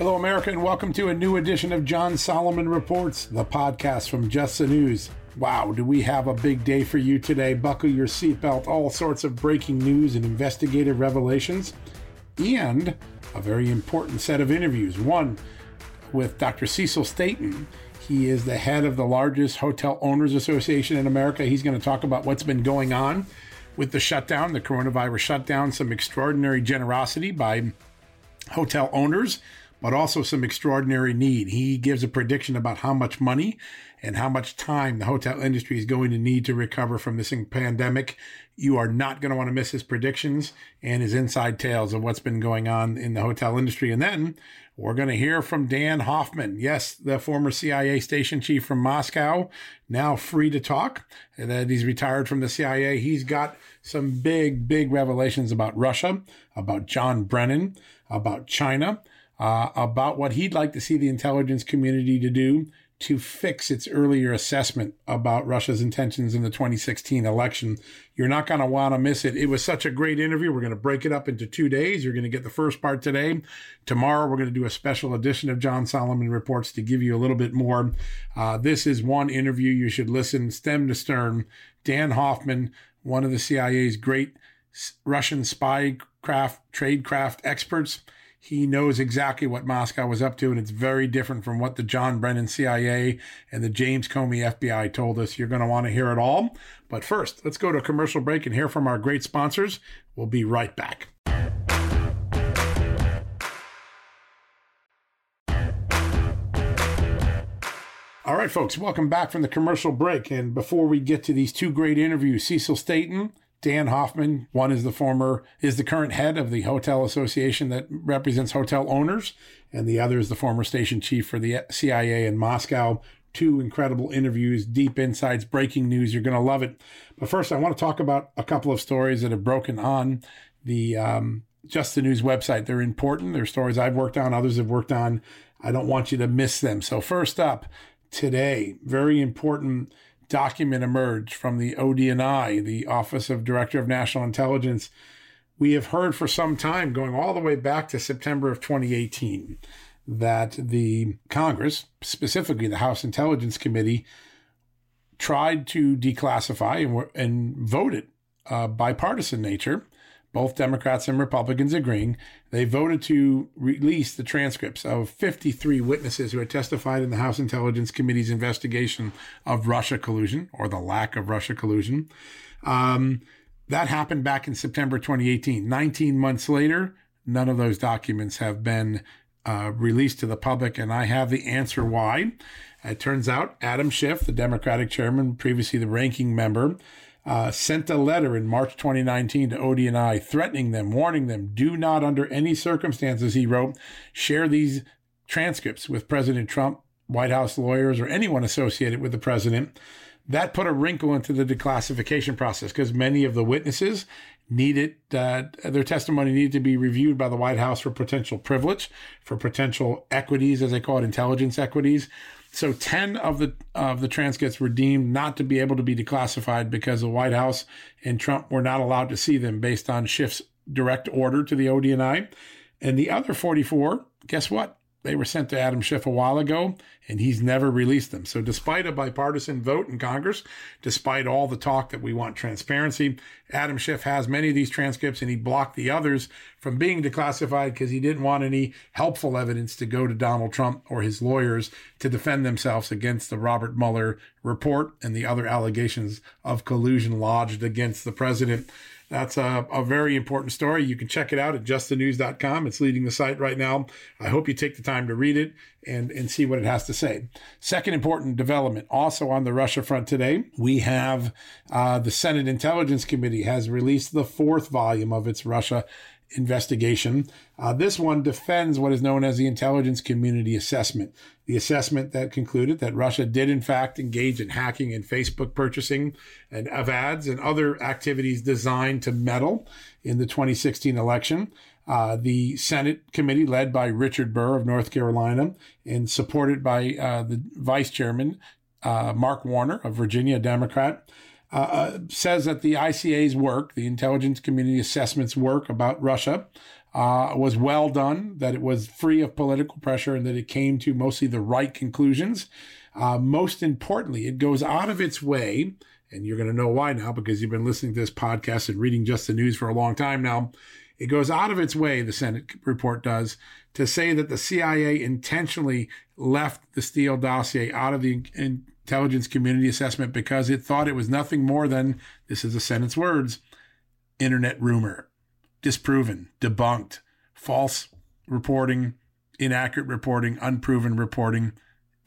Hello, America, and welcome to a new edition of John Solomon Reports, the podcast from Just the News. Wow, do we have a big day for you today? Buckle your seatbelt, all sorts of breaking news and investigative revelations, and a very important set of interviews. One with Dr. Cecil Staton. He is the head of the largest hotel owners association in America. He's going to talk about what's been going on with the shutdown, the coronavirus shutdown, some extraordinary generosity by hotel owners but also some extraordinary need. He gives a prediction about how much money and how much time the hotel industry is going to need to recover from this pandemic. You are not going to want to miss his predictions and his inside tales of what's been going on in the hotel industry. And then we're going to hear from Dan Hoffman. Yes, the former CIA station chief from Moscow, now free to talk. That he's retired from the CIA. He's got some big, big revelations about Russia, about John Brennan, about China uh, about what he'd like to see the intelligence community to do to fix its earlier assessment about Russia's intentions in the 2016 election. You're not going to want to miss it. It was such a great interview. We're going to break it up into two days. You're going to get the first part today. Tomorrow, we're going to do a special edition of John Solomon Reports to give you a little bit more. Uh, this is one interview you should listen stem to stern. Dan Hoffman, one of the CIA's great Russian spy craft, tradecraft experts he knows exactly what Moscow was up to, and it's very different from what the John Brennan CIA and the James Comey FBI told us. You're going to want to hear it all. But first, let's go to a commercial break and hear from our great sponsors. We'll be right back. All right, folks, welcome back from the commercial break. And before we get to these two great interviews, Cecil Staton Dan Hoffman, one is the former, is the current head of the hotel association that represents hotel owners, and the other is the former station chief for the CIA in Moscow. Two incredible interviews, deep insights, breaking news. You're going to love it. But first, I want to talk about a couple of stories that have broken on the um, Just the News website. They're important. They're stories I've worked on, others have worked on. I don't want you to miss them. So, first up, today, very important document emerged from the ODNI, the Office of Director of National Intelligence. We have heard for some time, going all the way back to September of 2018, that the Congress, specifically the House Intelligence Committee, tried to declassify and, and voted uh, bipartisan nature both Democrats and Republicans agreeing, they voted to release the transcripts of 53 witnesses who had testified in the House Intelligence Committee's investigation of Russia collusion or the lack of Russia collusion. Um, that happened back in September 2018. 19 months later, none of those documents have been uh, released to the public, and I have the answer why. It turns out Adam Schiff, the Democratic chairman, previously the ranking member, uh, sent a letter in March 2019 to ODNI threatening them, warning them, do not under any circumstances, he wrote, share these transcripts with President Trump, White House lawyers, or anyone associated with the president. That put a wrinkle into the declassification process because many of the witnesses needed uh, their testimony needed to be reviewed by the White House for potential privilege, for potential equities, as they call it, intelligence equities. So 10 of the of the transcripts were deemed not to be able to be declassified because the White House and Trump were not allowed to see them based on Schiff's direct order to the ODNI. And the other 44, guess what? They were sent to Adam Schiff a while ago, and he's never released them. So, despite a bipartisan vote in Congress, despite all the talk that we want transparency, Adam Schiff has many of these transcripts, and he blocked the others from being declassified because he didn't want any helpful evidence to go to Donald Trump or his lawyers to defend themselves against the Robert Mueller report and the other allegations of collusion lodged against the president. That's a, a very important story. You can check it out at justthenews.com. It's leading the site right now. I hope you take the time to read it and, and see what it has to say. Second important development also on the Russia front today, we have uh, the Senate Intelligence Committee has released the fourth volume of its Russia investigation. Uh, this one defends what is known as the intelligence community assessment, the assessment that concluded that Russia did in fact engage in hacking and Facebook purchasing and of ads and other activities designed to meddle in the 2016 election. Uh, the Senate committee, led by Richard Burr of North Carolina and supported by uh, the vice chairman, uh, Mark Warner of Virginia, Democrat, uh, uh, says that the ICA's work, the intelligence community assessments work about Russia, uh, was well done, that it was free of political pressure, and that it came to mostly the right conclusions. Uh, most importantly, it goes out of its way, and you're going to know why now because you've been listening to this podcast and reading just the news for a long time now. It goes out of its way, the Senate report does, to say that the CIA intentionally left the Steele dossier out of the intelligence community assessment because it thought it was nothing more than, this is the sentence words, internet rumor, disproven, debunked, false reporting, inaccurate reporting, unproven reporting,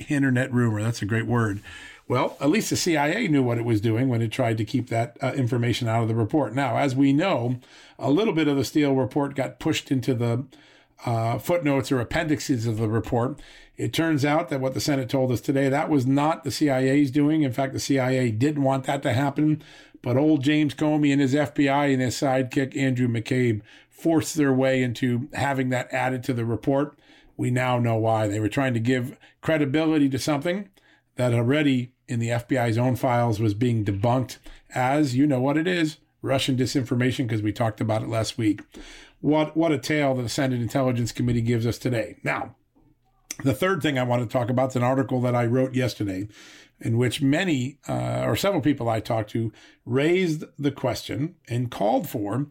internet rumor. That's a great word. Well, at least the CIA knew what it was doing when it tried to keep that uh, information out of the report. Now, as we know, a little bit of the Steele report got pushed into the uh, footnotes or appendices of the report. It turns out that what the Senate told us today, that was not the CIA's doing. In fact, the CIA didn't want that to happen. But old James Comey and his FBI and his sidekick, Andrew McCabe, forced their way into having that added to the report. We now know why. They were trying to give credibility to something that already in the FBI's own files was being debunked as you know what it is Russian disinformation, because we talked about it last week. What, what a tale the Senate Intelligence Committee gives us today. Now, the third thing I want to talk about is an article that I wrote yesterday in which many uh, or several people I talked to raised the question and called for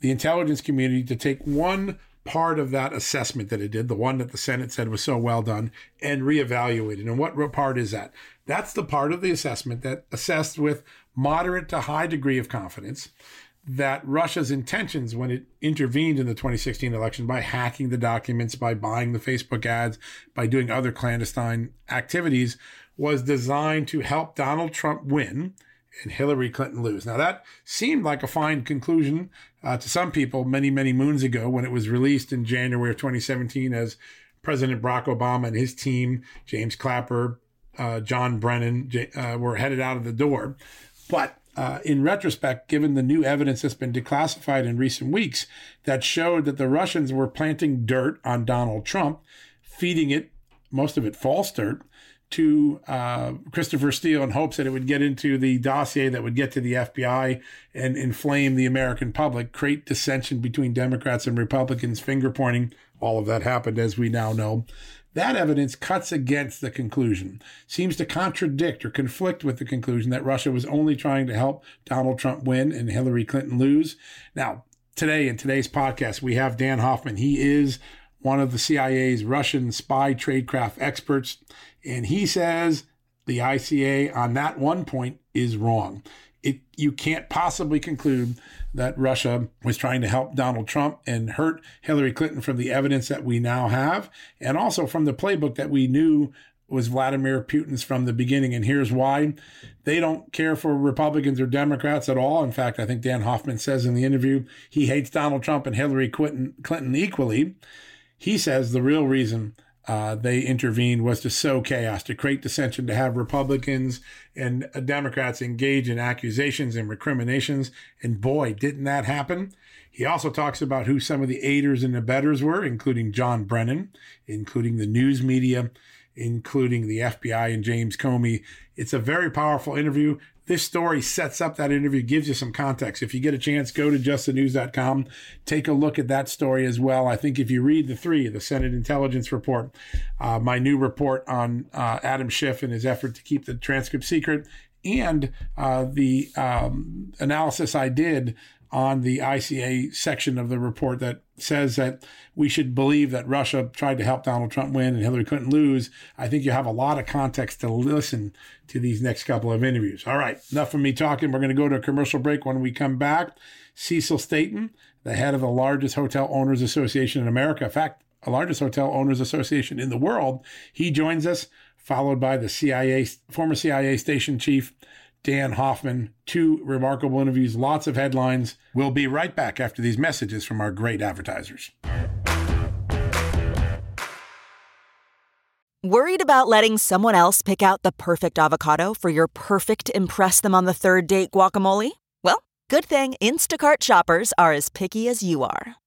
the intelligence community to take one part of that assessment that it did, the one that the Senate said was so well done, and reevaluate it. And what part is that? That's the part of the assessment that assessed with moderate to high degree of confidence that Russia's intentions when it intervened in the 2016 election by hacking the documents, by buying the Facebook ads, by doing other clandestine activities was designed to help Donald Trump win and Hillary Clinton lose. Now, that seemed like a fine conclusion uh, to some people many, many moons ago when it was released in January of 2017 as President Barack Obama and his team, James Clapper, uh, John Brennan, uh, were headed out of the door. But uh, in retrospect, given the new evidence that's been declassified in recent weeks that showed that the Russians were planting dirt on Donald Trump, feeding it, most of it false dirt, to uh, Christopher Steele in hopes that it would get into the dossier that would get to the FBI and inflame the American public, create dissension between Democrats and Republicans, finger pointing. All of that happened, as we now know. That evidence cuts against the conclusion, seems to contradict or conflict with the conclusion that Russia was only trying to help Donald Trump win and Hillary Clinton lose. Now, today in today's podcast, we have Dan Hoffman. He is one of the CIA's Russian spy tradecraft experts, and he says the ICA on that one point is wrong. It, you can't possibly conclude that Russia was trying to help Donald Trump and hurt Hillary Clinton from the evidence that we now have, and also from the playbook that we knew was Vladimir Putin's from the beginning. And here's why they don't care for Republicans or Democrats at all. In fact, I think Dan Hoffman says in the interview he hates Donald Trump and Hillary Clinton, equally. He says the real reason uh, they intervened was to sow chaos, to create dissension, to have Republicans and Democrats engage in accusations and recriminations. And boy, didn't that happen. He also talks about who some of the aiders and abettors were, including John Brennan, including the news media, including the FBI and James Comey. It's a very powerful interview. This story sets up that interview, gives you some context. If you get a chance, go to justthenews.com, take a look at that story as well. I think if you read the three, the Senate intelligence report, uh, my new report on uh, Adam Schiff and his effort to keep the transcript secret, and uh, the um, analysis I did on the ICA section of the report that says that we should believe that Russia tried to help Donald Trump win and Hillary Clinton lose. I think you have a lot of context to listen to these next couple of interviews. All right, enough of me talking. We're going to go to a commercial break. When we come back, Cecil Staton, the head of the largest hotel owners association in America, in fact, the largest hotel owners association in the world, he joins us, followed by the CIA former CIA station chief Dan Hoffman. Two remarkable interviews, lots of headlines. We'll be right back after these messages from our great advertisers. Worried about letting someone else pick out the perfect avocado for your perfect Impress Them on the Third Date guacamole? Well, good thing Instacart shoppers are as picky as you are.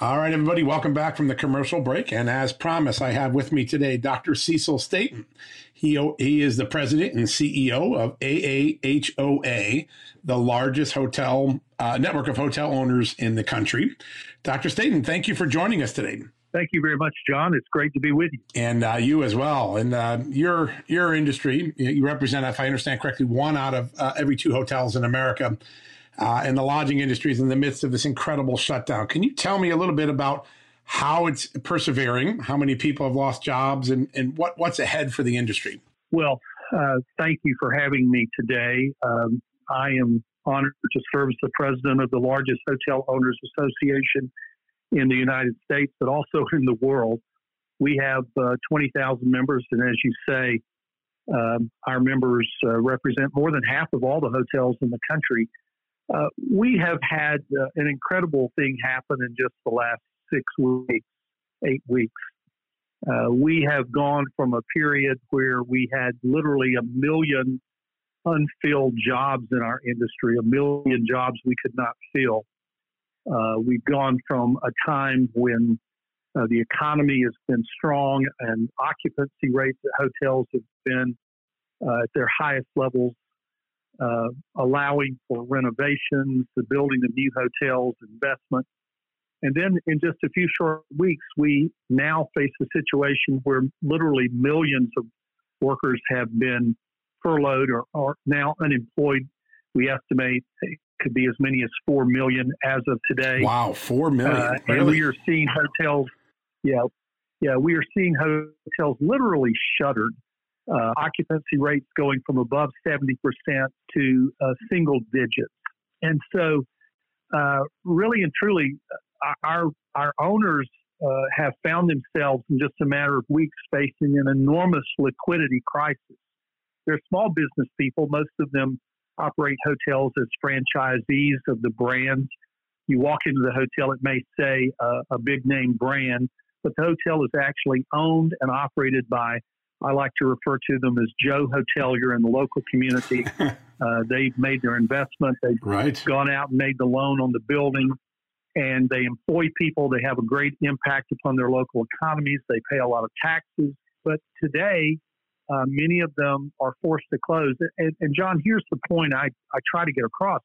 All right, everybody, welcome back from the commercial break. And as promised, I have with me today Dr. Cecil Staton. He, he is the president and CEO of AAHOA, the largest hotel uh, network of hotel owners in the country. Dr. Staton, thank you for joining us today. Thank you very much, John. It's great to be with you. And uh, you as well. And uh, your your industry, you represent, if I understand correctly, one out of uh, every two hotels in America uh, and the lodging industry is in the midst of this incredible shutdown. Can you tell me a little bit about how it's persevering, how many people have lost jobs, and, and what, what's ahead for the industry? Well, uh, thank you for having me today. Um, I am honored to serve as the president of the largest hotel owners association in the United States, but also in the world. We have uh, 20,000 members, and as you say, um, our members uh, represent more than half of all the hotels in the country. Uh, we have had uh, an incredible thing happen in just the last six weeks, eight weeks. Uh, we have gone from a period where we had literally a million unfilled jobs in our industry, a million jobs we could not fill. Uh, we've gone from a time when uh, the economy has been strong and occupancy rates at hotels have been uh, at their highest levels uh, allowing for renovations, the building of new hotels, investment. And then in just a few short weeks, we now face a situation where literally millions of workers have been furloughed or are now unemployed. We estimate it could be as many as 4 million as of today. Wow, 4 million. Uh, really? And we are seeing hotels, yeah, yeah, we are seeing hotels literally shuttered uh, occupancy rates going from above 70% to uh, single digits. And so, uh, really and truly, uh, our, our owners uh, have found themselves in just a matter of weeks facing an enormous liquidity crisis. They're small business people, most of them operate hotels as franchisees of the brands. You walk into the hotel, it may say uh, a big name brand, but the hotel is actually owned and operated by I like to refer to them as Joe Hotelier in the local community. uh, they've made their investment. They've right. gone out and made the loan on the building, and they employ people. They have a great impact upon their local economies. They pay a lot of taxes. But today, uh, many of them are forced to close. And, and John, here's the point I, I try to get across.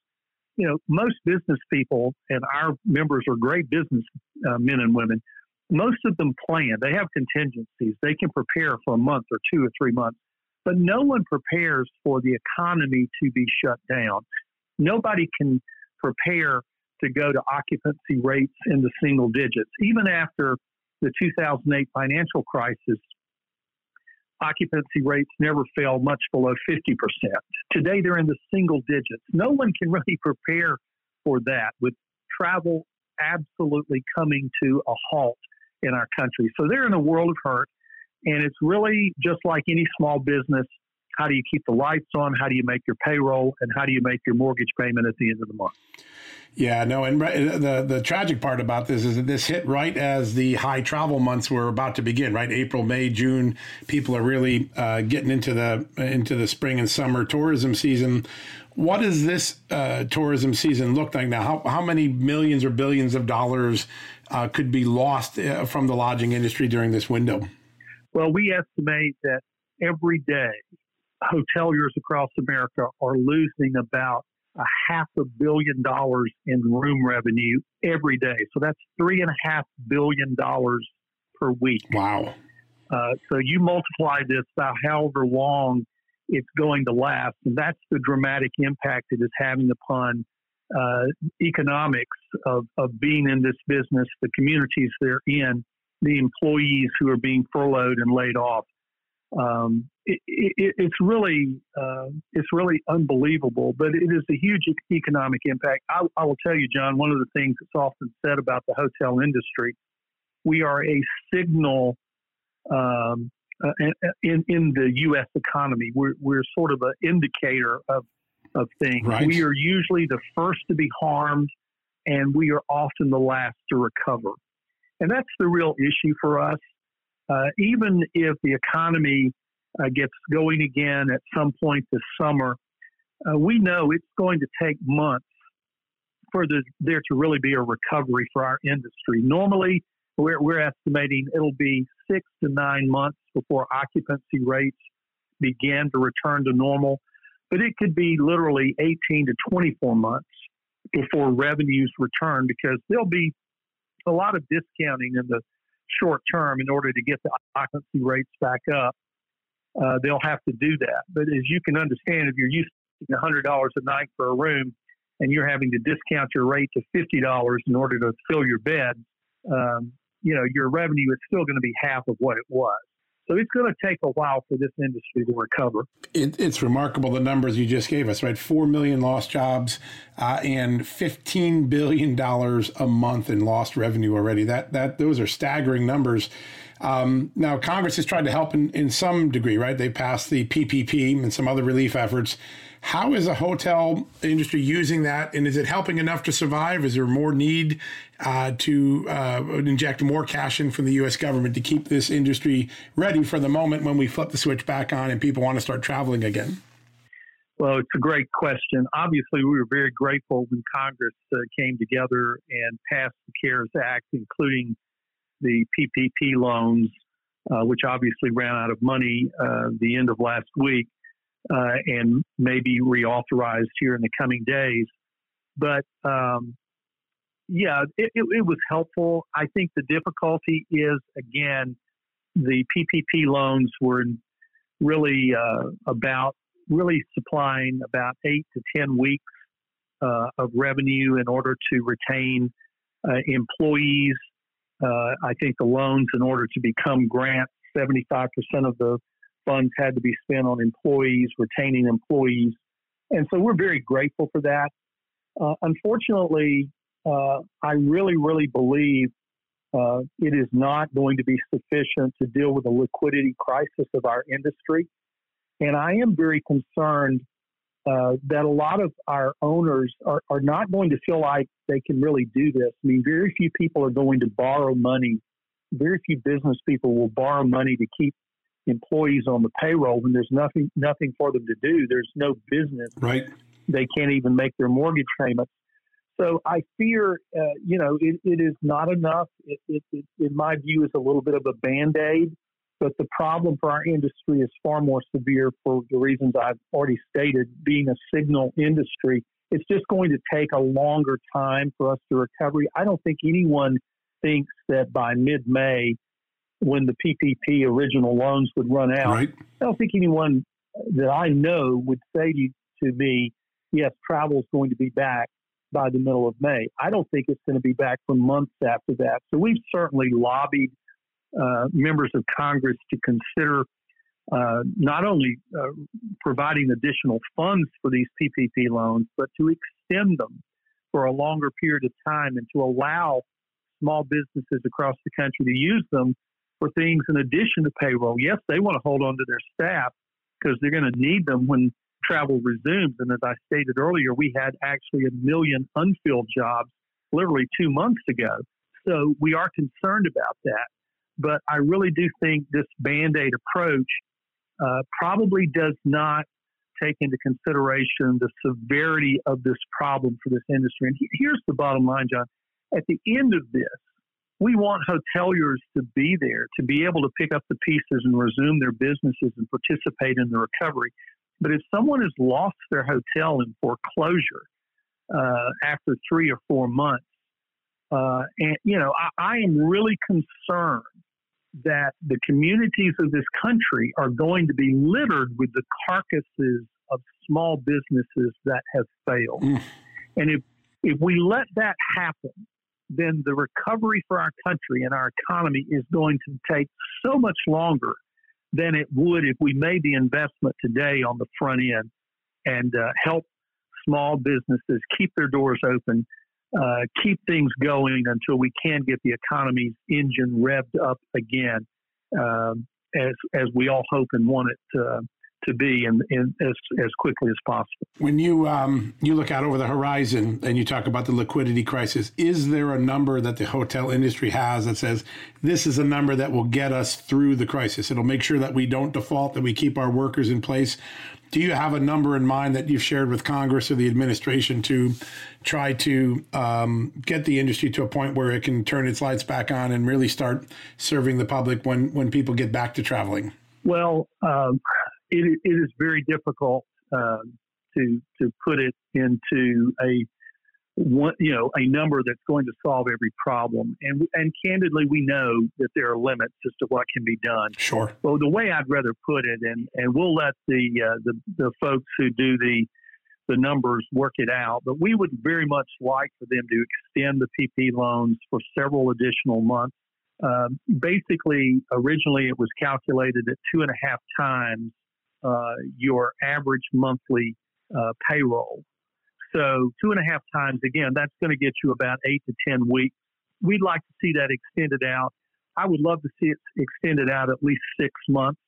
You know, most business people, and our members are great business uh, men and women, most of them plan. They have contingencies. They can prepare for a month or two or three months. But no one prepares for the economy to be shut down. Nobody can prepare to go to occupancy rates in the single digits. Even after the 2008 financial crisis, occupancy rates never fell much below 50%. Today, they're in the single digits. No one can really prepare for that with travel absolutely coming to a halt in our country. So they're in a world of hurt. And it's really just like any small business. how do you keep the lights on? How do you make your payroll? And how do you make your mortgage payment at the end of the month? Yeah, no, and the the tragic part about this is that this hit right as the high travel months were about to begin. Right, April, May, June, people are really uh, getting into the into the spring and summer tourism season. What does this uh, tourism season look like now? How how many millions or billions of dollars uh, could be lost uh, from the lodging industry during this window? Well, we estimate that every day hoteliers across America are losing about a half a billion dollars in room revenue every day. So that's three and a half billion dollars per week. Wow. Uh, so you multiply this by however long it's going to last, and that's the dramatic impact it is having upon uh, economics of, of being in this business, the communities they're in, the employees who are being furloughed and laid off. Um, it, it, it's really uh, it's really unbelievable, but it is a huge economic impact. I, I, will tell you, John. One of the things that's often said about the hotel industry, we are a signal um, uh, in in the U.S. economy. We're we're sort of an indicator of of things. Right. We are usually the first to be harmed, and we are often the last to recover. And that's the real issue for us. Uh, even if the economy uh, gets going again at some point this summer, uh, we know it's going to take months for the, there to really be a recovery for our industry. Normally, we're, we're estimating it'll be six to nine months before occupancy rates begin to return to normal, but it could be literally 18 to 24 months before revenues return because there'll be a lot of discounting in the short term in order to get the occupancy rates back up. Uh, they'll have to do that. But as you can understand, if you're used to $100 a night for a room and you're having to discount your rate to $50 in order to fill your bed, um, you know, your revenue is still going to be half of what it was. So it's going to take a while for this industry to recover. It, it's remarkable the numbers you just gave us, right? Four million lost jobs uh, and fifteen billion dollars a month in lost revenue already. That that those are staggering numbers. Um, now, Congress has tried to help in, in some degree, right? They passed the PPP and some other relief efforts. How is the hotel industry using that, and is it helping enough to survive? Is there more need uh, to uh, inject more cash in from the U.S. government to keep this industry ready for the moment when we flip the switch back on and people want to start traveling again? Well, it's a great question. Obviously, we were very grateful when Congress uh, came together and passed the CARES Act, including the PPP loans, uh, which obviously ran out of money uh, the end of last week uh, and maybe reauthorized here in the coming days. But um, yeah, it, it, it, was helpful. I think the difficulty is again, the PPP loans were really uh, about really supplying about eight to ten weeks uh, of revenue in order to retain uh, employees. Uh, I think the loans, in order to become grants, 75% of the funds had to be spent on employees, retaining employees. And so we're very grateful for that. Uh, unfortunately, uh, I really, really believe uh, it is not going to be sufficient to deal with the liquidity crisis of our industry. And I am very concerned uh, that a lot of our owners are, are not going to feel like they can really do this. I mean, very few people are going to borrow money. Very few business people will borrow money to keep employees on the payroll when there's nothing nothing for them to do. There's no business. Right. They can't even make their mortgage payments. So I fear, uh, you know, it, it is not enough. It, it, it, in my view, is a little bit of a band aid. But the problem for our industry is far more severe for the reasons I've already stated. Being a signal industry, it's just going to take a longer time for us to recover. I don't think anyone thinks that by mid-May when the PPP original loans would run out. Right. I don't think anyone that I know would say to, to me, yes, travel is going to be back by the middle of May. I don't think it's going to be back for months after that. So we've certainly lobbied uh, members of Congress to consider uh, not only uh, providing additional funds for these PPP loans, but to extend them for a longer period of time and to allow small businesses across the country to use them for things in addition to payroll. Yes, they want to hold on to their staff, because they're going to need them when travel resumes. And as I stated earlier, we had actually a million unfilled jobs literally two months ago. So we are concerned about that. But I really do think this band aid approach uh, probably does not take into consideration the severity of this problem for this industry. And here's the bottom line, John. At the end of this, we want hoteliers to be there, to be able to pick up the pieces and resume their businesses and participate in the recovery. But if someone has lost their hotel in foreclosure uh, after three or four months, uh, and you know, I, I am really concerned that the communities of this country are going to be littered with the carcasses of small businesses that have failed. Mm. And if if we let that happen, then the recovery for our country and our economy is going to take so much longer than it would if we made the investment today on the front end and uh, help small businesses keep their doors open, uh, keep things going until we can get the economy's engine revved up again, um, as as we all hope and want it uh, to be in, in as, as quickly as possible. When you um, you look out over the horizon and you talk about the liquidity crisis, is there a number that the hotel industry has that says this is a number that will get us through the crisis? It'll make sure that we don't default, that we keep our workers in place. Do you have a number in mind that you've shared with Congress or the administration to try to um, get the industry to a point where it can turn its lights back on and really start serving the public when when people get back to traveling? Well, um, it, it is very difficult uh, to to put it into a one, you know, a number that's going to solve every problem. And and candidly, we know that there are limits as to what can be done. Sure. Well, the way I'd rather put it, and and we'll let the uh, the the folks who do the the numbers work it out, but we would very much like for them to extend the PP loans for several additional months. Uh, basically, originally it was calculated at two and a half times uh, your average monthly uh, payroll. So two and a half times again, that's going to get you about eight to ten weeks. We'd like to see that extended out. I would love to see it extended out at least six months.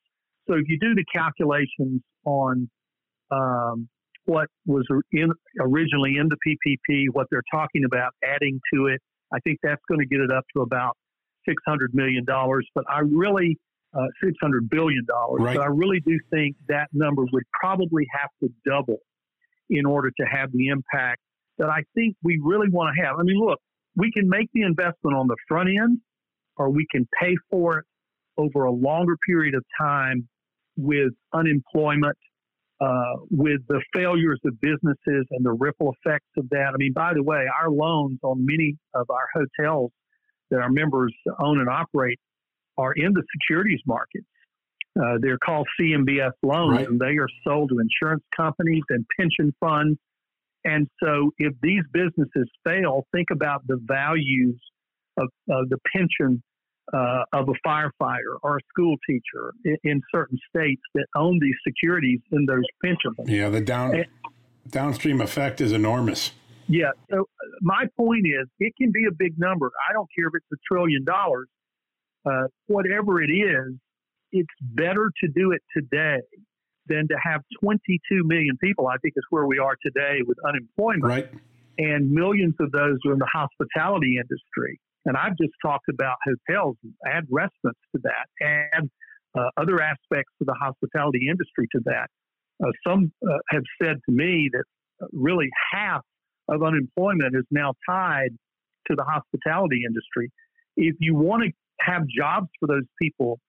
So if you do the calculations on um, what was in, originally in the PPP, what they're talking about adding to it, I think that's going to get it up to about $600 million. But I really uh, $600 billion. Right. But I really do think that number would probably have to double in order to have the impact that I think we really want to have. I mean, look, we can make the investment on the front end or we can pay for it over a longer period of time with unemployment, uh, with the failures of businesses and the ripple effects of that. I mean, by the way, our loans on many of our hotels that our members own and operate are in the securities markets. Uh, they're called CMBS loans, right. and they are sold to insurance companies and pension funds. And so, if these businesses fail, think about the values of, of the pension uh, of a firefighter or a school teacher in, in, certain states that own these securities in those pension funds. Yeah, the down and, downstream effect is enormous. Yeah. So, my point is, it can be a big number. I don't care if it's a trillion dollars uh, whatever it is, it's better to do it today than to have 22 million people. I think is where we are today with unemployment. Right. And millions of those are in the hospitality industry. And I've just talked about hotels, add restaurants to that, add uh, other aspects of the hospitality industry to that. Uh, some uh, have said to me that uh, really half of unemployment is now tied to the hospitality industry. If you want to have jobs for those people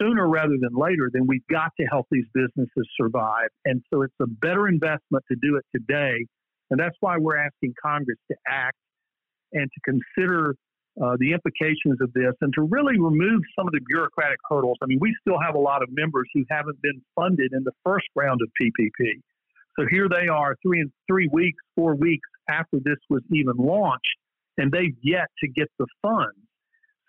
sooner rather than later, then we've got to help these businesses survive. And so it's a better investment to do it today. And that's why we're asking Congress to act and to consider uh, the implications of this and to really remove some of the bureaucratic hurdles. I mean, we still have a lot of members who haven't been funded in the first round of PPP. So here they are, three and three weeks, four weeks after this was even launched, and they've yet to get the funds.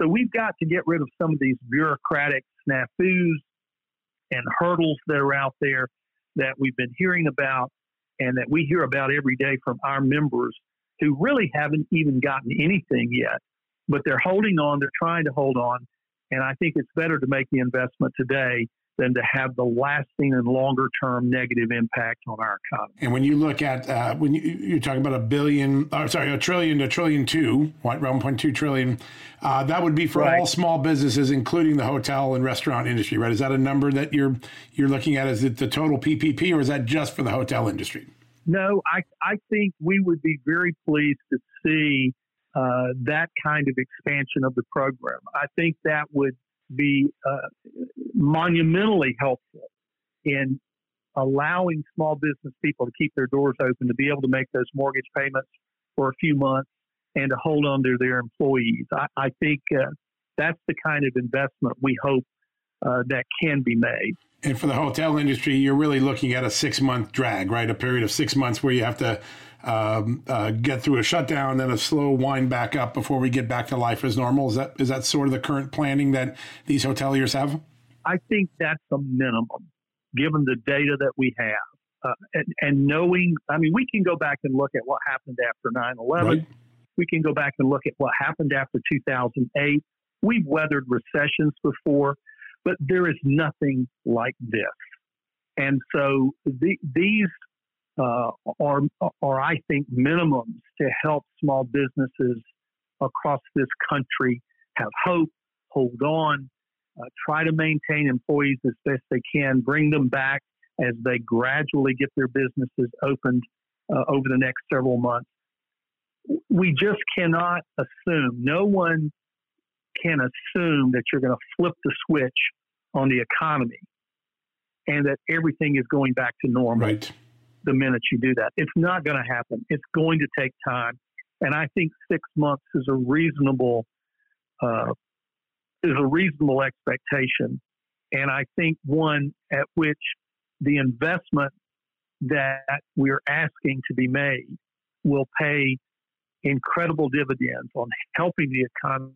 So we've got to get rid of some of these bureaucratic snafus and hurdles that are out there that we've been hearing about and that we hear about every day from our members who really haven't even gotten anything yet, but they're holding on, they're trying to hold on. And I think it's better to make the investment today than to have the lasting and longer term negative impact on our economy. And when you look at uh, when you, you're talking about a billion, uh, sorry, a trillion to trillion two, what 1.2 trillion, uh, that would be for right. all small businesses, including the hotel and restaurant industry, right? Is that a number that you're you're looking at? Is it the total PPP, or is that just for the hotel industry? No, I I think we would be very pleased to see uh, that kind of expansion of the program. I think that would be uh, monumentally helpful in allowing small business people to keep their doors open, to be able to make those mortgage payments for a few months, and to hold on to their employees. I, I think uh, that's the kind of investment we hope uh, that can be made. And for the hotel industry, you're really looking at a six month drag, right? A period of six months where you have to um, uh, get through a shutdown, then a slow wind back up before we get back to life as normal. Is that is that sort of the current planning that these hoteliers have? I think that's the minimum, given the data that we have. Uh, and, and, knowing, I mean, we can go back and look at what happened after 9 11. Right. We can go back and look at what happened after 2008. We've weathered recessions before, but there is nothing like this. And so the, these uh, are, are, I think, minimums to help small businesses across this country have hope, hold on, uh, try to maintain employees as best they can, bring them back as they gradually get their businesses opened uh, over the next several months. We just cannot assume, no one can assume that you're going to flip the switch on the economy and that everything is going back to normal. Right the minute you do that. It's not going to happen. It's going to take time, and I think six months is a reasonable uh, is a reasonable expectation, and I think one at which the investment that we're asking to be made will pay incredible dividends on helping the economy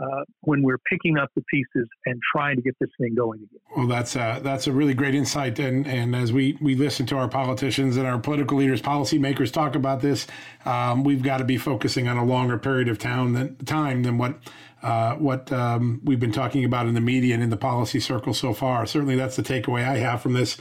uh, when we're picking up the pieces and trying to get this thing going again. Well, that's a, that's a really great insight. And, and as we, we listen to our politicians and our political leaders, policymakers talk about this, um, we've got to be focusing on a longer period of town than, time than what uh, what um, we've been talking about in the media and in the policy circle so far. Certainly, that's the takeaway I have from this.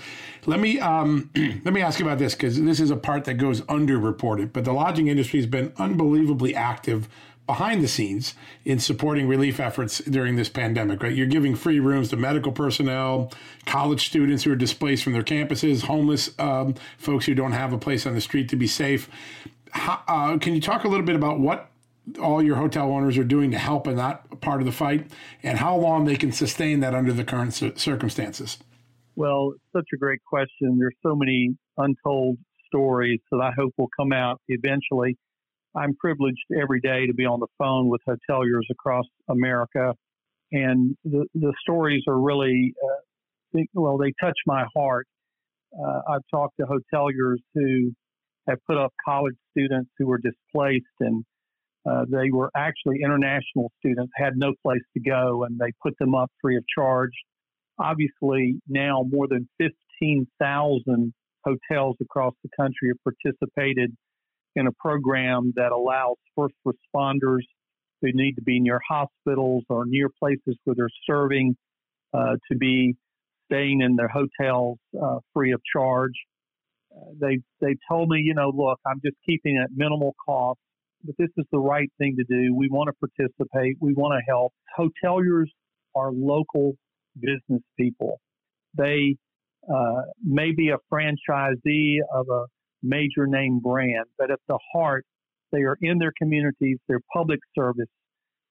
Let me um, let me ask you about this because this is a part that goes underreported. But the lodging industry has been unbelievably active behind the scenes in supporting relief efforts during this pandemic, right? You're giving free rooms to medical personnel, college students who are displaced from their campuses, homeless um, folks who don't have a place on the street to be safe. How, uh, can you talk a little bit about what all your hotel owners are doing to help in that part of the fight and how long they can sustain that under the current circumstances? Well, such a great question. There's so many untold stories that I hope will come out eventually. I'm privileged every day to be on the phone with hoteliers across America, and the the stories are really, uh, well, they touch my heart. Uh, I've talked to hoteliers who have put up college students who were displaced, and uh, they were actually international students, had no place to go, and they put them up free of charge. Obviously, now more than 15,000 hotels across the country have participated in a program that allows first responders who need to be near hospitals or near places where they're serving uh, to be staying in their hotels uh, free of charge. They they told me, you know, look, I'm just keeping it at minimal cost, but this is the right thing to do. We want to participate. We want to help. Hoteliers are local business people. They uh, may be a franchisee of a major name brand, but at the heart, they are in their communities. Their public service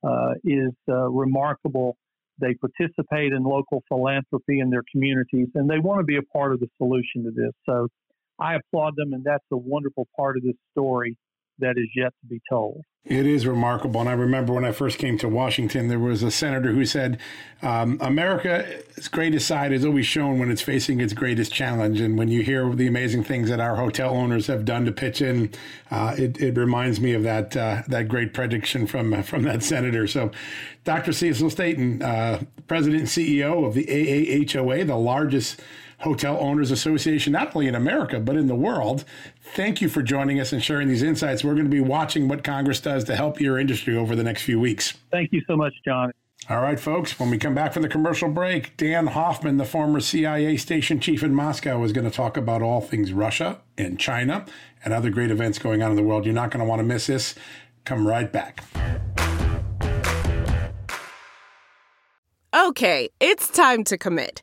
uh, is uh, remarkable. They participate in local philanthropy in their communities, and they want to be a part of the solution to this. So I applaud them, and that's a wonderful part of this story that is yet to be told. It is remarkable. And I remember when I first came to Washington, there was a senator who said, um, America's greatest side is always shown when it's facing its greatest challenge. And when you hear the amazing things that our hotel owners have done to pitch in, uh, it, it, reminds me of that uh, that great prediction from, from that senator. So, Dr. Cecil Staton, uh, President and CEO of the AAHOA, the largest Hotel Owners Association, not only in America, but in the world. Thank you for joining us and sharing these insights. We're going to be watching what Congress does to help your industry over the next few weeks. Thank you so much, John. All right, folks, when we come back from the commercial break, Dan Hoffman, the former CIA station chief in Moscow, is going to talk about all things Russia and China and other great events going on in the world. You're not going to want to miss this. Come right back. Okay, it's time to commit.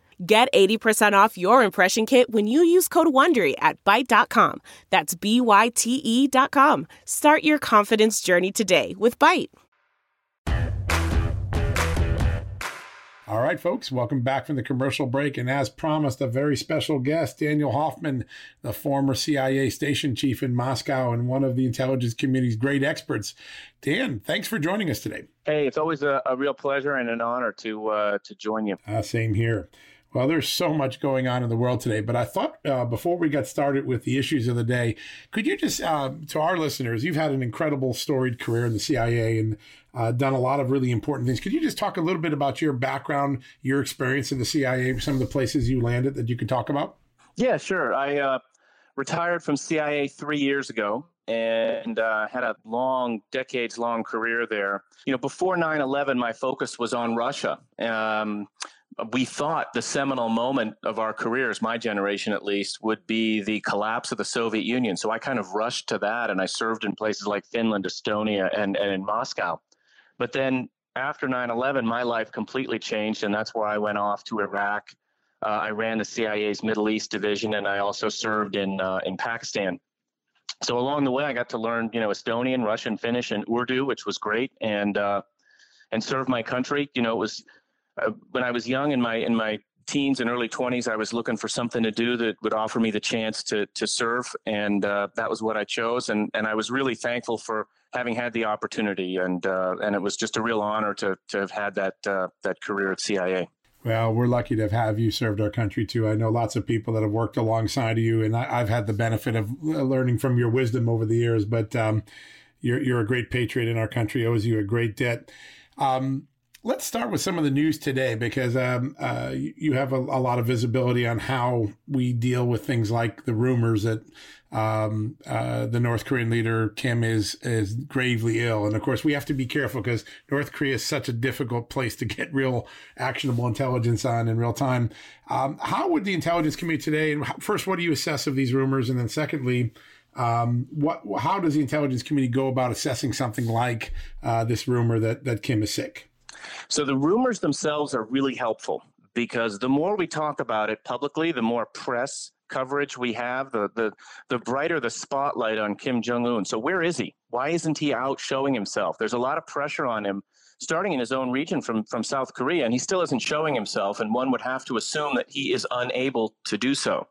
Get 80% off your impression kit when you use code WONDERY at Byte.com. That's B-Y-T-E dot com. Start your confidence journey today with Byte. All right, folks, welcome back from the commercial break. And as promised, a very special guest, Daniel Hoffman, the former CIA station chief in Moscow and one of the intelligence community's great experts. Dan, thanks for joining us today. Hey, it's always a, a real pleasure and an honor to uh, to join you. Uh, same here. Well, there's so much going on in the world today, but I thought uh, before we got started with the issues of the day, could you just, uh, to our listeners, you've had an incredible storied career in the CIA and uh, done a lot of really important things. Could you just talk a little bit about your background, your experience in the CIA, some of the places you landed that you could talk about? Yeah, sure. I uh, retired from CIA three years ago and uh, had a long, decades long career there. You know, before 9 11, my focus was on Russia. Um, we thought the seminal moment of our careers, my generation at least, would be the collapse of the Soviet Union. So I kind of rushed to that and I served in places like Finland, Estonia, and, and in Moscow. But then after 9 11, my life completely changed, and that's why I went off to Iraq. Uh, I ran the CIA's Middle East division, and I also served in uh, in Pakistan. So along the way, I got to learn, you know, Estonian, Russian, Finnish, and Urdu, which was great, and uh, and serve my country. You know, it was uh, when I was young in my in my teens and early 20s, I was looking for something to do that would offer me the chance to to serve, and uh, that was what I chose. And and I was really thankful for having had the opportunity, and uh, and it was just a real honor to to have had that uh, that career at CIA. Well, we're lucky to have you served our country too. I know lots of people that have worked alongside of you, and I, have had the benefit of learning from your wisdom over the years. But um, you're you're a great patriot in our country. Owes you a great debt. Um, Let's start with some of the news today because um, uh, you have a, a, lot of visibility on how we deal with things like the rumors that um, uh, the North Korean leader Kim is is gravely ill, and of course we have to be careful because North Korea is such a difficult place to get real actionable intelligence on in real time. Um, how would the intelligence community today? And first, what do you assess of these rumors, and then secondly, um, what how does the intelligence community go about assessing something like uh, this rumor that that Kim is sick? So the rumors themselves are really helpful because the more we talk about it publicly, the more press coverage we have, the the the brighter the spotlight on Kim Jong Un. So where is he? Why isn't he out showing himself? There's a lot of pressure on him, starting in his own region from from South Korea, and he still isn't showing himself. And one would have to assume that he is unable to do so.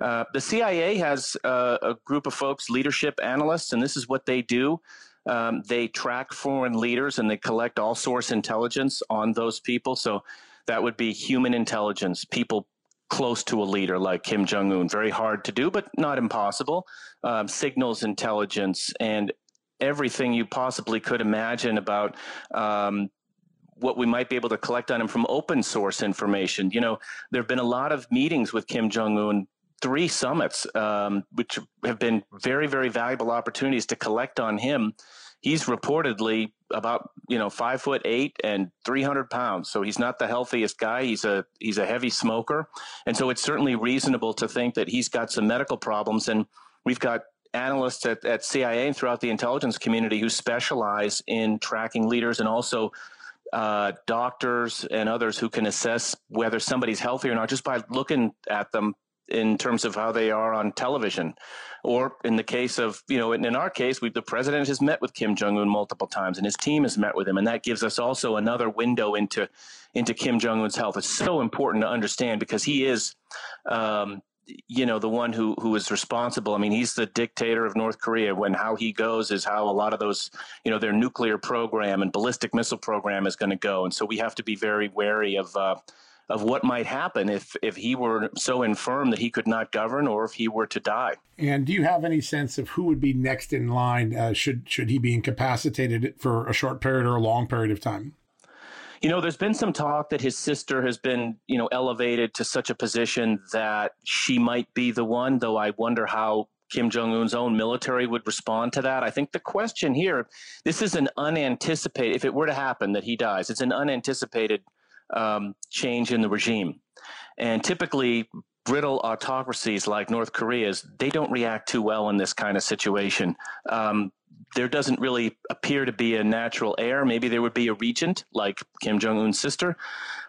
Uh, the CIA has uh, a group of folks, leadership analysts, and this is what they do. Um, they track foreign leaders and they collect all source intelligence on those people. So that would be human intelligence, people close to a leader like Kim Jong Un. Very hard to do, but not impossible. Um, signals intelligence and everything you possibly could imagine about um, what we might be able to collect on him from open source information. You know, there have been a lot of meetings with Kim Jong Un three summits, um, which have been very, very valuable opportunities to collect on him. He's reportedly about you know five foot eight and 300 pounds, so he's not the healthiest guy. He's a he's a heavy smoker, and so it's certainly reasonable to think that he's got some medical problems. And we've got analysts at, at CIA and throughout the intelligence community who specialize in tracking leaders and also uh, doctors and others who can assess whether somebody's healthy or not just by looking at them in terms of how they are on television. Or in the case of, you know, in, our case, we, the president has met with Kim Jong Un multiple times, and his team has met with him, and that gives us also another window into into Kim Jong Un's health. It's so important to understand because he is, um, you know, the one who who is responsible. I mean, he's the dictator of North Korea. When how he goes is how a lot of those, you know, their nuclear program and ballistic missile program is going to go, and so we have to be very wary of. Uh, of what might happen if if he were so infirm that he could not govern or if he were to die. And do you have any sense of who would be next in line uh, should should he be incapacitated for a short period or a long period of time? You know, there's been some talk that his sister has been, you know, elevated to such a position that she might be the one, though I wonder how Kim Jong un's own military would respond to that. I think the question here this is an unanticipated, if it were to happen that he dies, it's an unanticipated um, change in the regime. And typically, brittle autocracies like North Korea's, they don't react too well in this kind of situation. Um, there doesn't really appear to be a natural heir. Maybe there would be a regent like Kim Jong Un's sister,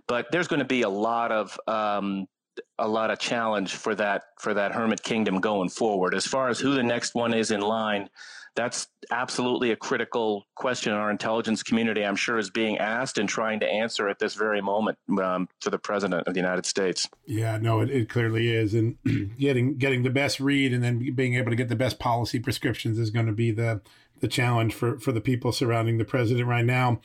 but there's going to be a lot of um, a lot of challenge for that for that hermit kingdom going forward. As far as who the next one is in line, that's absolutely a critical question in our intelligence community, I'm sure, is being asked and trying to answer at this very moment um, to the president of the United States. Yeah, no, it, it clearly is, and getting getting the best read and then being able to get the best policy prescriptions is going to be the the challenge for for the people surrounding the president right now.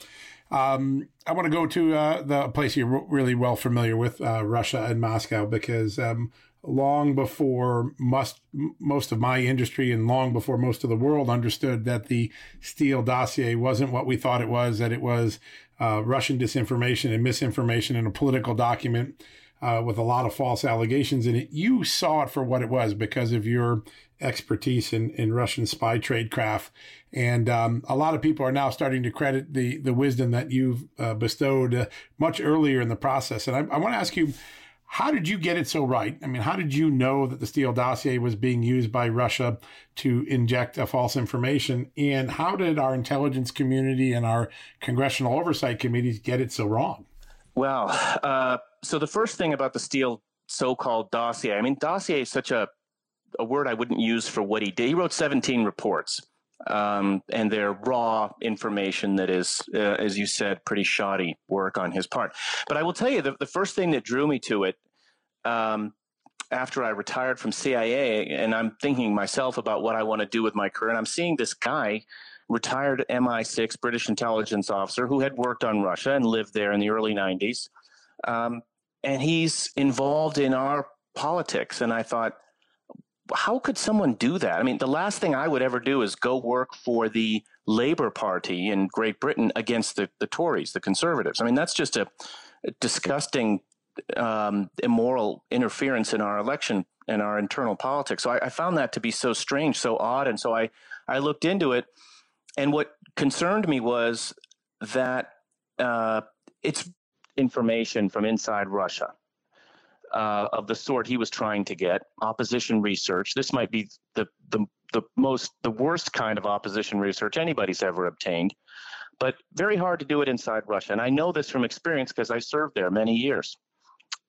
Um, I want to go to uh, the place you're really well familiar with, uh, Russia and Moscow, because um, long before most of my industry and long before most of the world understood that the Steele dossier wasn't what we thought it was, that it was uh, Russian disinformation and misinformation in a political document uh, with a lot of false allegations in it. You saw it for what it was because of your expertise in, in Russian spy tradecraft. And um, a lot of people are now starting to credit the, the wisdom that you've uh, bestowed uh, much earlier in the process. And I, I want to ask you, how did you get it so right? I mean, how did you know that the Steele dossier was being used by Russia to inject a false information? And how did our intelligence community and our congressional oversight committees get it so wrong? Well, uh, so the first thing about the Steele so-called dossier, I mean, dossier is such a a word I wouldn't use for what he did. He wrote 17 reports, um, and they're raw information that is, uh, as you said, pretty shoddy work on his part. But I will tell you, the, the first thing that drew me to it um, after I retired from CIA, and I'm thinking myself about what I want to do with my career, and I'm seeing this guy, retired MI6 British intelligence officer who had worked on Russia and lived there in the early 90s. Um, and he's involved in our politics. And I thought, how could someone do that? I mean, the last thing I would ever do is go work for the Labour Party in Great Britain against the, the Tories, the Conservatives. I mean, that's just a, disgusting, um, immoral interference in our election and our internal politics. So I, I, found that to be so strange, so odd. And so I, I looked into it. And what concerned me was that uh, it's information from inside Russia uh, of the sort he was trying to get, opposition research. This might be the, the, the most, the worst kind of opposition research anybody's ever obtained, but very hard to do it inside Russia. And I know this from experience because I served there many years.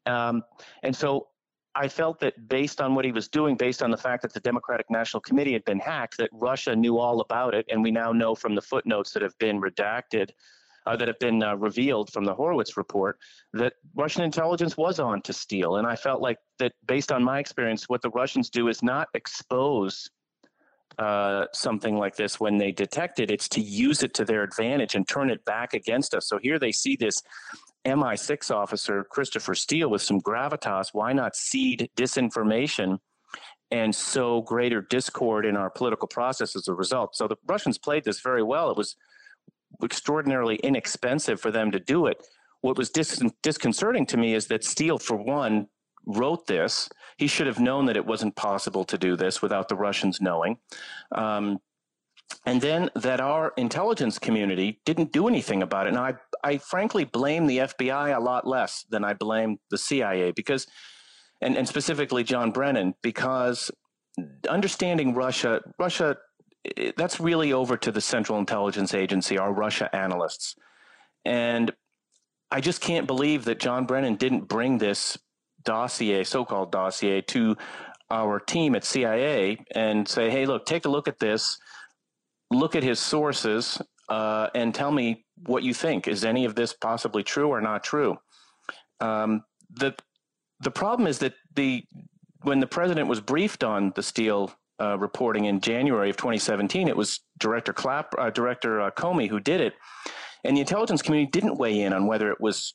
Um, and so I felt that based on what he was doing, based on the fact that the Democratic National Committee had been hacked, that Russia knew all about it. And we now know from the footnotes that have been redacted uh, that have been uh, revealed from the Horowitz report that Russian intelligence was on to Steele. And I felt like that, based on my experience, what the Russians do is not expose uh, something like this when they detect it, it's to use it to their advantage and turn it back against us. So here they see this MI6 officer, Christopher Steele, with some gravitas. Why not seed disinformation? and sow greater discord in our political process as a result. So the Russians played this very well. It was extraordinarily inexpensive for them to do it. What was dis- disconcerting to me is that Steele, for one, wrote this. He should have known that it wasn't possible to do this without the Russians knowing. Um, and then that our intelligence community didn't do anything about it. Now, I, I frankly blame the FBI a lot less than I blame the CIA because, and, and specifically John Brennan, because understanding Russia, Russia that's really over to the Central Intelligence Agency, our Russia analysts. And I just can't believe that John Brennan didn't bring this dossier, so called dossier, to our team at CIA and say, hey, look, take a look at this, look at his sources, uh, and tell me what you think. Is any of this possibly true or not true? Um, the the problem is that the when the president was briefed on the Steele uh, reporting in January of 2017. It was Director Clapp, uh, Director uh, Comey who did it, and the intelligence community didn't weigh in on whether it was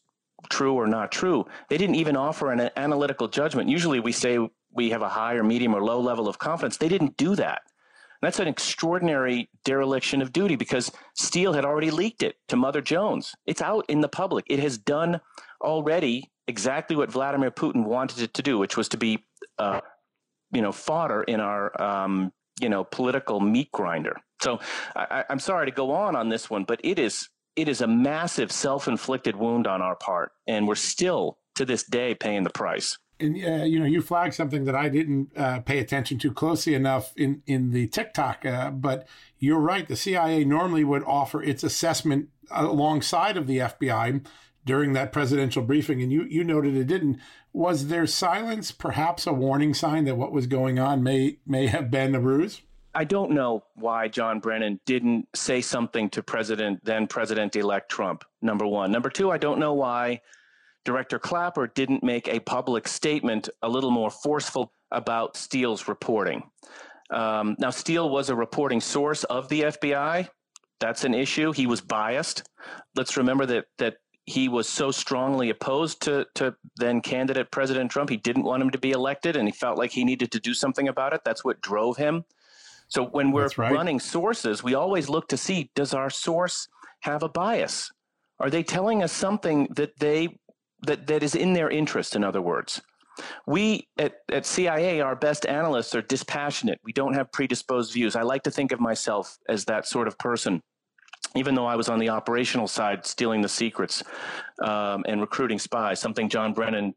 true or not true. They didn't even offer an analytical judgment. Usually we say we have a high or medium or low level of confidence. They didn't do that. That's an extraordinary dereliction of duty because Steele had already leaked it to Mother Jones. It's out in the public. It has done already exactly what Vladimir Putin wanted it to do, which was to be, uh, you know, fodder in our, um, you know, political meat grinder. So I, I'm sorry to go on on this one, but it is it is a massive self-inflicted wound on our part, and we're still to this day paying the price and uh, you know you flagged something that I didn't uh, pay attention to closely enough in in the TikTok, uh, but you're right. The CIA normally would offer its assessment alongside of the FBI during that presidential briefing, and you you noted it didn't. Was their silence perhaps a warning sign that what was going on may may have been a ruse? I don't know why John Brennan didn't say something to President then President elect Trump. Number one. Number two. I don't know why Director Clapper didn't make a public statement a little more forceful about Steele's reporting. Um, now, Steele was a reporting source of the FBI. That's an issue. He was biased. Let's remember that that he was so strongly opposed to to then candidate President Trump. He didn't want him to be elected, and he felt like he needed to do something about it. That's what drove him. So when we're right. running sources, we always look to see does our source have a bias? Are they telling us something that they that, that is in their interest, in other words. We at, at CIA, our best analysts are dispassionate. We don't have predisposed views. I like to think of myself as that sort of person, even though I was on the operational side, stealing the secrets um, and recruiting spies, something John Brennan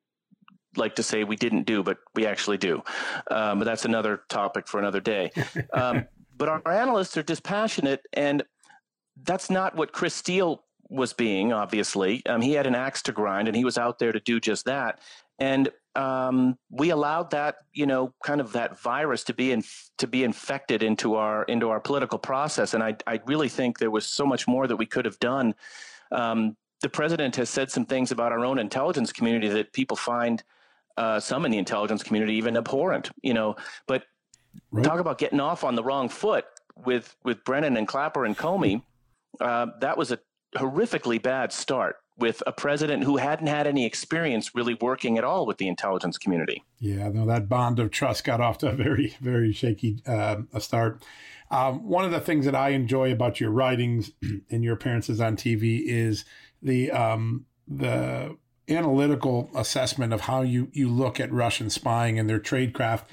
like to say we didn't do, but we actually do. Um, but that's another topic for another day. Um, but our, our analysts are dispassionate, and that's not what Chris Steele was being, obviously. Um, he had an axe to grind and he was out there to do just that. And um, we allowed that, you know, kind of that virus to be in, to be infected into our into our political process. And I, I really think there was so much more that we could have done. Um, the president has said some things about our own intelligence community that people find uh, some in the intelligence community even abhorrent. You know, but right. talk about getting off on the wrong foot with with Brennan and Clapper and Comey. Uh, that was a horrifically bad start with a president who hadn't had any experience really working at all with the intelligence community. Yeah, no, that bond of trust got off to a very, very shaky uh, start. Um, one of the things that I enjoy about your writings and your appearances on TV is the um, the analytical assessment of how you you look at Russian spying and their tradecraft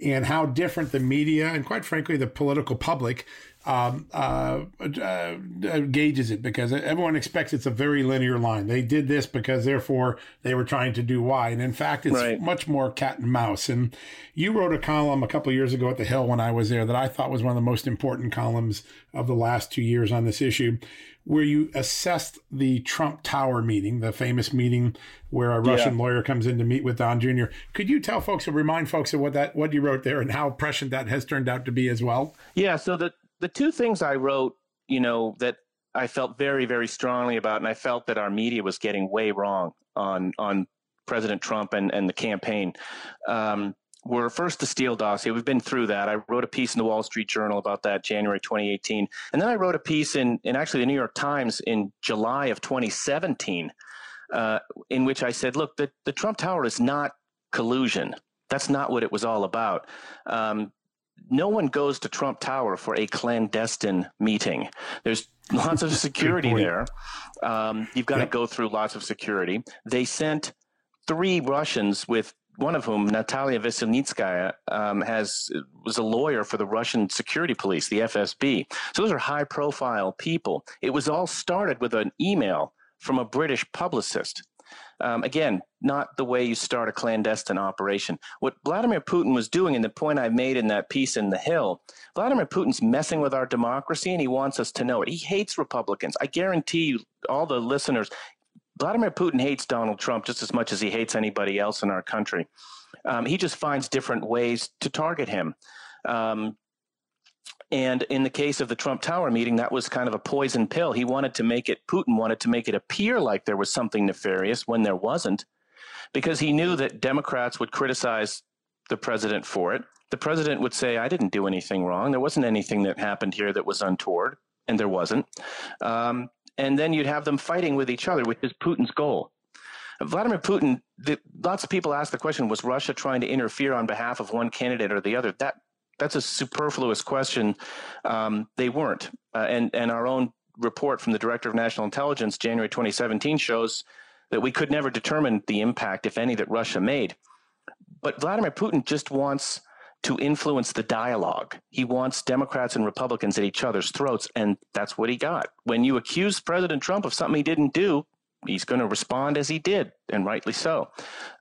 and how different the media and quite frankly the political public um, uh, uh, gauges it because everyone expects it's a very linear line. They did this because therefore they were trying to do Y. And in fact, it's right. much more cat and mouse. And you wrote a column a couple years ago at the Hill when I was there that I thought was one of the most important columns of the last two years on this issue, where you assessed the Trump Tower meeting, the famous meeting where a Russian yeah. lawyer comes in to meet with Don Jr. Could you tell folks or remind folks of what that what you wrote there and how prescient that has turned out to be as well? Yeah. So the the two things I wrote, you know, that I felt very, very strongly about, and I felt that our media was getting way wrong on on President Trump and, and the campaign. Um, were first the Steele dossier. We've been through that. I wrote a piece in the Wall Street Journal about that January 2018. And then I wrote a piece in, in actually the New York Times in July of 2017, uh, in which I said, look, the, the Trump Tower is not collusion. That's not what it was all about. Um, no one goes to Trump Tower for a clandestine meeting. There's lots of security there. Um, you've got yep. to go through lots of security. They sent three Russians with one of whom, Natalia Veselnitskaya, um, has was a lawyer for the Russian security police, the FSB. So those are high profile people. It was all started with an email from a British publicist um, again, not the way you start a clandestine operation. What Vladimir Putin was doing, and the point I made in that piece in The Hill, Vladimir Putin's messing with our democracy and he wants us to know it. He hates Republicans. I guarantee you, all the listeners, Vladimir Putin hates Donald Trump just as much as he hates anybody else in our country. Um, he just finds different ways to target him. Um, and in the case of the Trump Tower meeting, that was kind of a poison pill. He wanted to make it, Putin wanted to make it appear like there was something nefarious when there wasn't, because he knew that Democrats would criticize the president for it. The president would say, I didn't do anything wrong. There wasn't anything that happened here that was untoward, and there wasn't. Um, and then you'd have them fighting with each other, which is Putin's goal. Vladimir Putin, the, lots of people ask the question was Russia trying to interfere on behalf of one candidate or the other? That That's a superfluous question. Um, they weren't. Uh, and, and our own report from the Director of National Intelligence, January 2017, shows that we could never determine the impact, if any, that Russia made. But Vladimir Putin just wants to influence the dialogue. He wants Democrats and Republicans at each other's throats, and that's what he got. When you accuse President Trump of something he didn't do, he's going to respond as he did, and rightly so.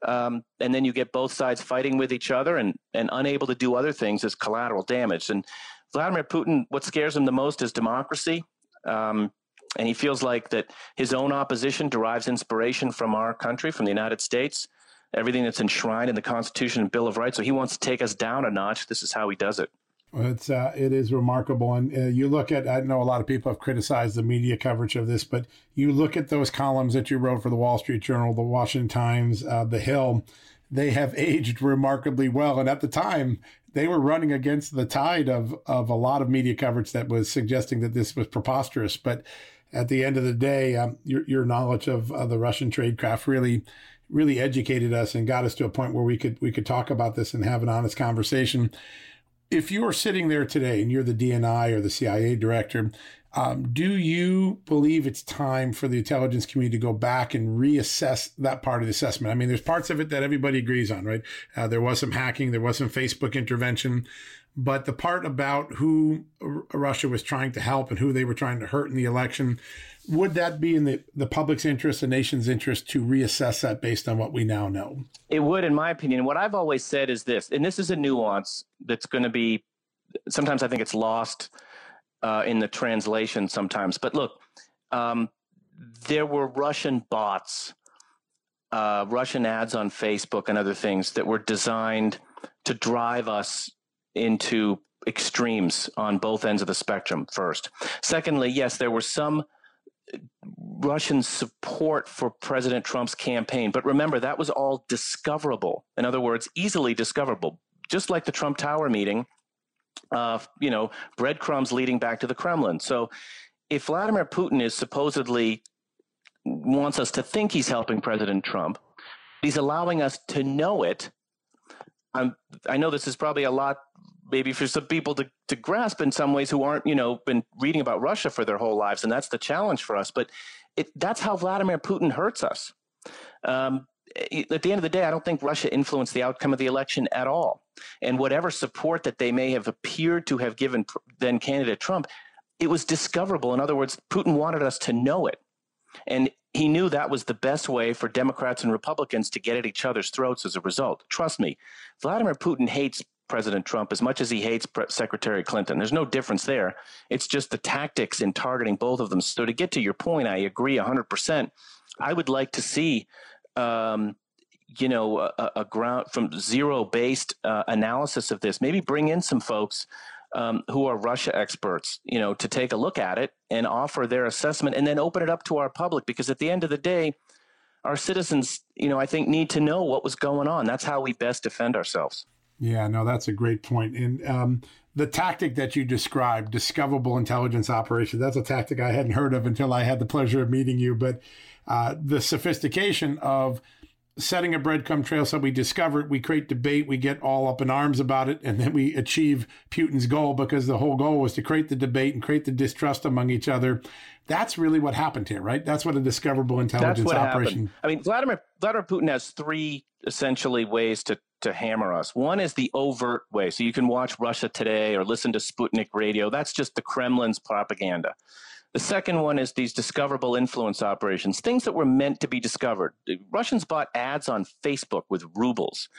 Um, and then you get both sides fighting with each other and, and unable to do other things as collateral damage. And Vladimir Putin, what scares him the most is democracy. Um, and he feels like that his own opposition derives inspiration from our country, from the United States everything that's enshrined in the Constitution and Bill of Rights. So he wants to take us down a notch. This is how he does it. It's uh, it is remarkable, and uh, you look at. I know a lot of people have criticized the media coverage of this, but you look at those columns that you wrote for the Wall Street Journal, the Washington Times, uh, the Hill. They have aged remarkably well, and at the time, they were running against the tide of of a lot of media coverage that was suggesting that this was preposterous. But at the end of the day, um, your your knowledge of the Russian tradecraft really really educated us and got us to a point where we could we could talk about this and have an honest conversation. If you are sitting there today and you're the DNI or the CIA director, um, do you believe it's time for the intelligence community to go back and reassess that part of the assessment? I mean, there's parts of it that everybody agrees on, right? Uh, there was some hacking, there was some Facebook intervention, but the part about who Russia was trying to help and who they were trying to hurt in the election, would that be in the, the public's interest, the nation's interest to reassess that based on what we now know? It would, in my opinion. What I've always said is this, and this is a nuance that's going to be sometimes I think it's lost uh, in the translation sometimes. But look, um, there were Russian bots, uh, Russian ads on Facebook and other things that were designed to drive us into extremes on both ends of the spectrum first. Secondly, yes, there were some Russian support for President Trump's campaign. But remember, that was all discoverable. In other words, easily discoverable. Just like the Trump Tower meeting, uh, you know, breadcrumbs leading back to the Kremlin. So if Vladimir Putin is supposedly wants us to think he's helping President Trump, he's allowing us to know it. I'm, I know this is probably a lot maybe for some people to, to grasp in some ways who aren't, you know, been reading about Russia for their whole lives. And that's the challenge for us. But it, that's how Vladimir Putin hurts us. Um, at the end of the day, I don't think Russia influenced the outcome of the election at all. And whatever support that they may have appeared to have given then candidate Trump, it was discoverable. In other words, Putin wanted us to know it. And he knew that was the best way for Democrats and Republicans to get at each other's throats as a result. Trust me, Vladimir Putin hates President Trump as much as he hates Pre- Secretary Clinton. There's no difference there. It's just the tactics in targeting both of them. So, to get to your point, I agree 100%. I would like to see, um, you know, a, a, ground from zero based uh, analysis of this. Maybe bring in some folks um, who are Russia experts, you know, to take a look at it and offer their assessment and then open it up to our public. Because at the end of the day, our citizens, you know, I think need to know what was going on. That's how we best defend ourselves. Yeah, no, that's a great point. And um, the tactic that you described, discoverable intelligence operation, that's a tactic I hadn't heard of until I had the pleasure of meeting you. But uh, the sophistication of setting a breadcrumb trail so we discover it, we create debate, we get all up in arms about it, and then we achieve Putin's goal because the whole goal was to create the debate and create the distrust among each other. That's really what happened here, right? That's what a discoverable intelligence operation. Happened. I mean, Vladimir Vladimir Putin has three essentially ways to to hammer us. One is the overt way. So you can watch Russia Today or listen to Sputnik radio. That's just the Kremlin's propaganda. The second one is these discoverable influence operations, things that were meant to be discovered. The Russians bought ads on Facebook with rubles.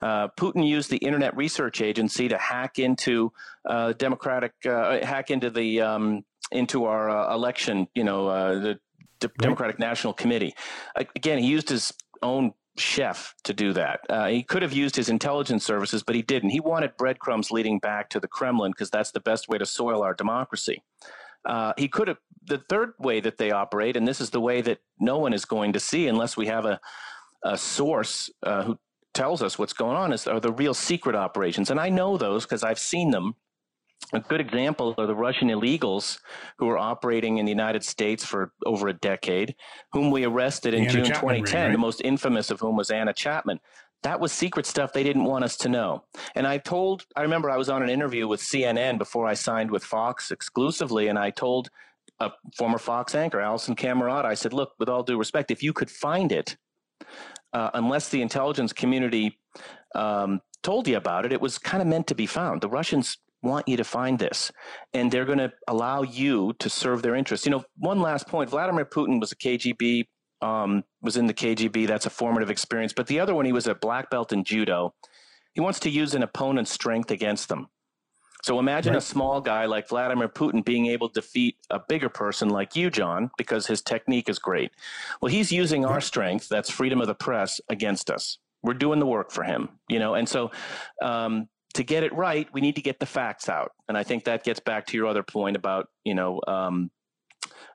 Uh, Putin used the Internet Research Agency to hack into uh, Democratic, uh, hack into the um, into our uh, election. You know, uh, the D- Democratic National Committee. again, he used his own chef to do that. Uh, he could have used his intelligence services, but he didn't. He wanted breadcrumbs leading back to the Kremlin because that's the best way to soil our democracy. Uh, he could have the third way that they operate, and this is the way that no one is going to see unless we have a, a source uh, who tells us what's going on, is are the real secret operations. And I know those because I've seen them a good example are the Russian illegals who were operating in the United States for over a decade, whom we arrested in Anna June Chapman 2010, right? the most infamous of whom was Anna Chapman. That was secret stuff they didn't want us to know. And I told, I remember I was on an interview with CNN before I signed with Fox exclusively, and I told a former Fox anchor, Alisyn Camerota, I said, look, with all due respect, if you could find it, uh, unless the intelligence community um, told you about it, it was kind of meant to be found. The Russians want you to find this, and they're going to allow you to serve their interests. You know, one last point: Vladimir Putin was a KGB, um, was in the KGB. That's a formative experience. But the other one, he was a black belt in judo. He wants to use an opponent's strength against them. So imagine Right. a small guy like Vladimir Putin being able to defeat a bigger person like you, John, because his technique is great. Well, he's using our strength, that's freedom of the press, against us. We're doing the work for him, you know. And so, um, to get it right, we need to get the facts out. And I think that gets back to your other point about, you know, um,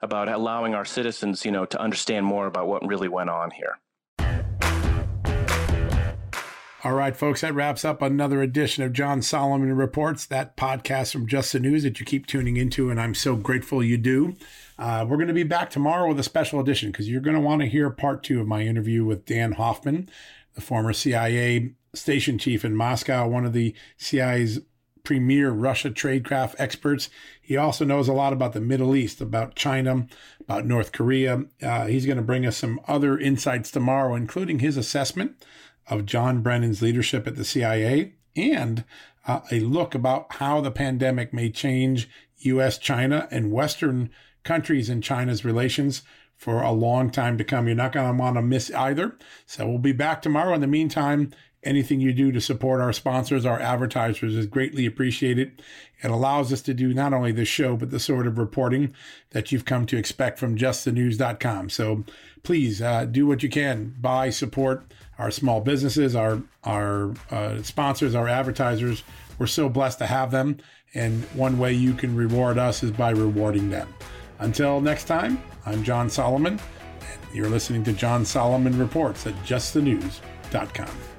about allowing our citizens, you know, to understand more about what really went on here. All right, folks, that wraps up another edition of John Solomon Reports, that podcast from Just the News that you keep tuning into, and I'm so grateful you do. Uh, we're going to be back tomorrow with a special edition because you're going to want to hear part two of my interview with Dan Hoffman, the former CIA station chief in Moscow, one of the CIA's premier Russia tradecraft experts. He also knows a lot about the Middle East, about China, about North Korea. Uh, he's going to bring us some other insights tomorrow, including his assessment of John Brennan's leadership at the CIA and uh, a look about how the pandemic may change U.S., China, and Western countries and China's relations for a long time to come. You're not going to want to miss either. So we'll be back tomorrow. In the meantime, anything you do to support our sponsors, our advertisers is greatly appreciated. It allows us to do not only this show, but the sort of reporting that you've come to expect from justthenews.com. So please uh, do what you can. Buy, support our small businesses, our our uh, sponsors, our advertisers. We're so blessed to have them. And one way you can reward us is by rewarding them. Until next time, I'm John Solomon. And you're listening to John Solomon Reports at justthenews.com.